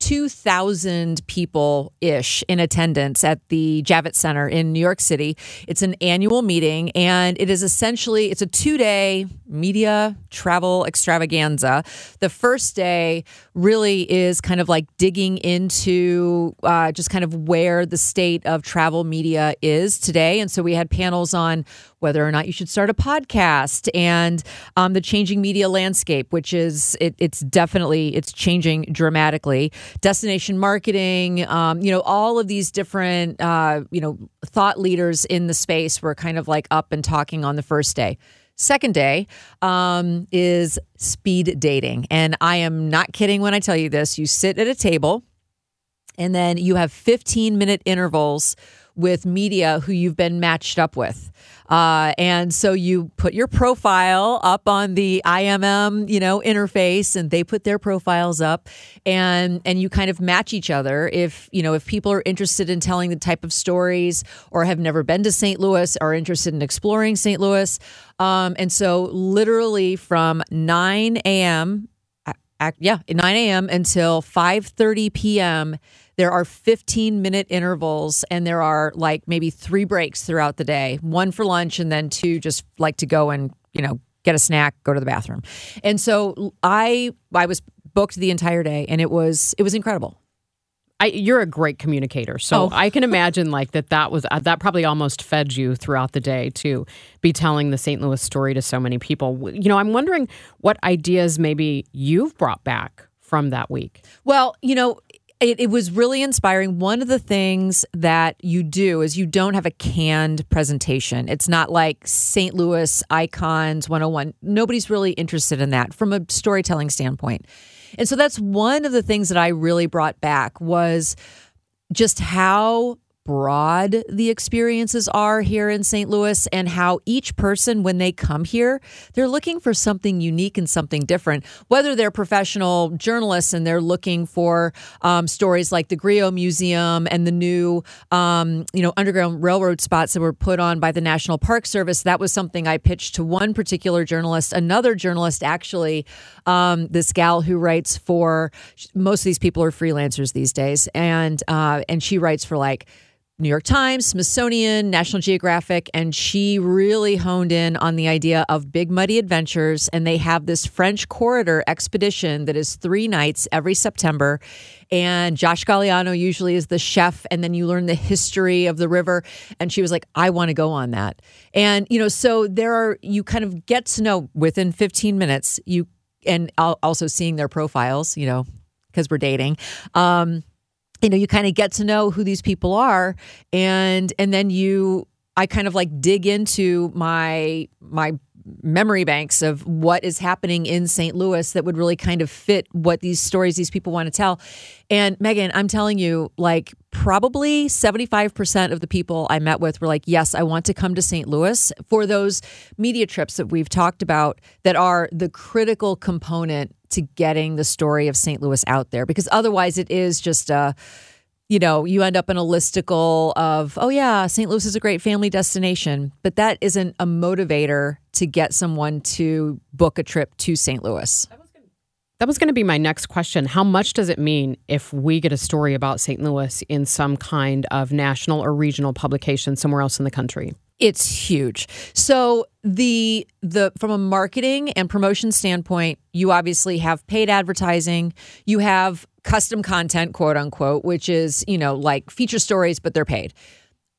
2,000 people ish in attendance at the Javits Center in New York City. It's an annual meeting and it is essentially it's a 2-day media travel extravaganza. The first day really is kind of like digging into uh, just kind of where the state of travel media is today. And so we had panels on whether or not you should start a podcast and um, the changing media landscape, which is it, it's definitely it's changing dramatically. Destination marketing, um, you know, all of these different uh, you know thought leaders in the space were kind of like up and talking on the first day. Second day um, is speed dating. And I am not kidding when I tell you this. You sit at a table and then you have 15 minute intervals with media who you've been matched up with. Uh, and so you put your profile up on the IMM, you know, interface, and they put their profiles up, and and you kind of match each other. If you know if people are interested in telling the type of stories, or have never been to St. Louis, are interested in exploring St. Louis, um, and so literally from 9 a.m. Yeah, 9 a.m. until 5:30 p.m there are 15 minute intervals and there are like maybe three breaks throughout the day one for lunch and then two just like to go and you know get a snack go to the bathroom and so i i was booked the entire day and it was it was incredible I, you're a great communicator, so Oh. I can imagine like that. That was uh, that probably almost fed you throughout the day to be telling the St. Louis story to so many people. You know, I'm wondering what ideas maybe you've brought back from that week. Well, you know, it, it was really inspiring. One of the things that you do is you don't have a canned presentation. It's not like St. Louis Icons 101. Nobody's really interested in that from a storytelling standpoint. And so that's one of the things that I really brought back was just how broad the experiences are here in St. Louis and how each person when they come here they're looking for something unique and something different whether they're professional journalists and they're looking for um, stories like the Griot Museum and the new um, you know underground railroad spots that were put on by the National Park Service that was something I pitched to one particular journalist another journalist actually um, this gal who writes for most of these people are freelancers these days and uh, and she writes for like New York Times, Smithsonian, National Geographic, and she really honed in on the idea of big muddy adventures. And they have this French corridor expedition that is three nights every September. And Josh Galliano usually is the chef, and then you learn the history of the river. And she was like, I want to go on that. And, you know, so there are, you kind of get to know within 15 minutes, you, and also seeing their profiles, you know, because we're dating. Um, you know you kind of get to know who these people are and and then you i kind of like dig into my my memory banks of what is happening in St. Louis that would really kind of fit what these stories these people want to tell. And Megan, I'm telling you, like probably 75% of the people I met with were like, yes, I want to come to St. Louis for those media trips that we've talked about that are the critical component to getting the story of St. Louis out there because otherwise it is just a you know, you end up in a listicle of, oh, yeah, St. Louis is a great family destination, but that isn't a motivator to get someone to book a trip to St. Louis. That was going to be my next question. How much does it mean if we get a story about St. Louis in some kind of national or regional publication somewhere else in the country? It's huge. So the the from a marketing and promotion standpoint, you obviously have paid advertising, you have custom content, quote unquote, which is, you know, like feature stories, but they're paid.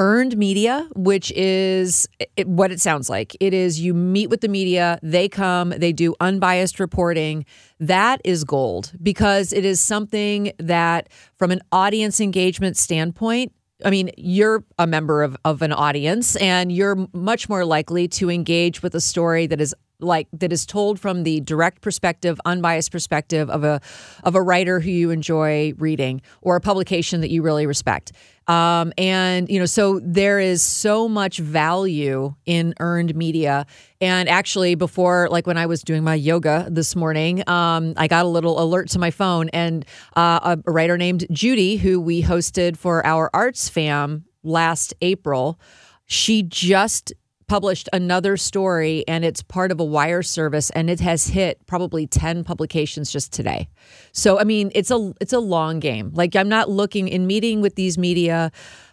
Earned media, which is it, what it sounds like. It is you meet with the media, they come, they do unbiased reporting. That is gold because it is something that, from an audience engagement standpoint, I mean, you're a member of, of an audience and you're much more likely to engage with a story that is like that is told from the direct perspective, unbiased perspective of a of a writer who you enjoy reading or a publication that you really respect. Um, and you know, so there is so much value in earned media. And actually, before like when I was doing my yoga this morning, um, I got a little alert to my phone, and uh, a, a writer named Judy, who we hosted for our Arts Fam last April, she just published another story and it's part of a wire service and it has hit probably 10 publications just today. So I mean, it's a it's a long game. Like I'm not looking in meeting with these media,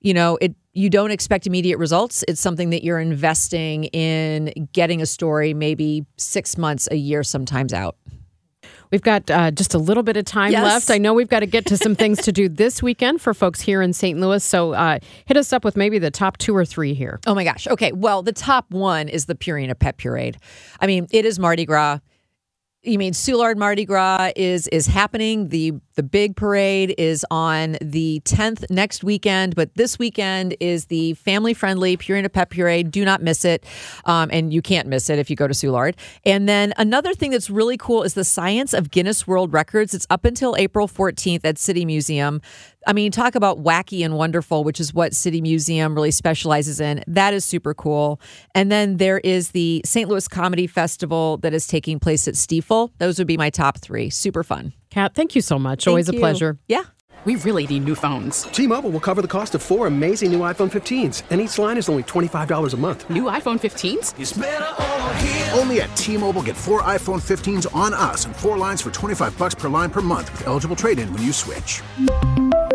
you know, it you don't expect immediate results. It's something that you're investing in getting a story maybe 6 months, a year sometimes out. We've got uh, just a little bit of time Yes. left. I know we've got to get to some things to do this weekend for folks here in St. Louis. So uh, hit us up with maybe the top two or three here. Oh my gosh. Okay. Well, the top one is the Purina Pet Parade. I mean, it is Mardi Gras. You mean Soulard Mardi Gras is is happening. The the big parade is on the 10th next weekend, but this weekend is the family friendly Purina Pet Parade. Do not miss it. Um, and you can't miss it if you go to Soulard. And then another thing that's really cool is the Science of Guinness World Records. It's up until April 14th at City Museum. I mean, talk about wacky and wonderful, which is what City Museum really specializes in. That is super cool. And then there is the St. Louis Comedy Festival that is taking place at Stifel. Those would be my top three. Super fun. Cat, thank you so much. Always a pleasure. Yeah. We really need new phones. T-Mobile will cover the cost of four amazing new iPhone 15s, and each line is only $25 a month. New iPhone 15s? Only at T-Mobile get four iPhone 15s on us and four lines for 25 bucks per line per month with eligible trade-in when you switch.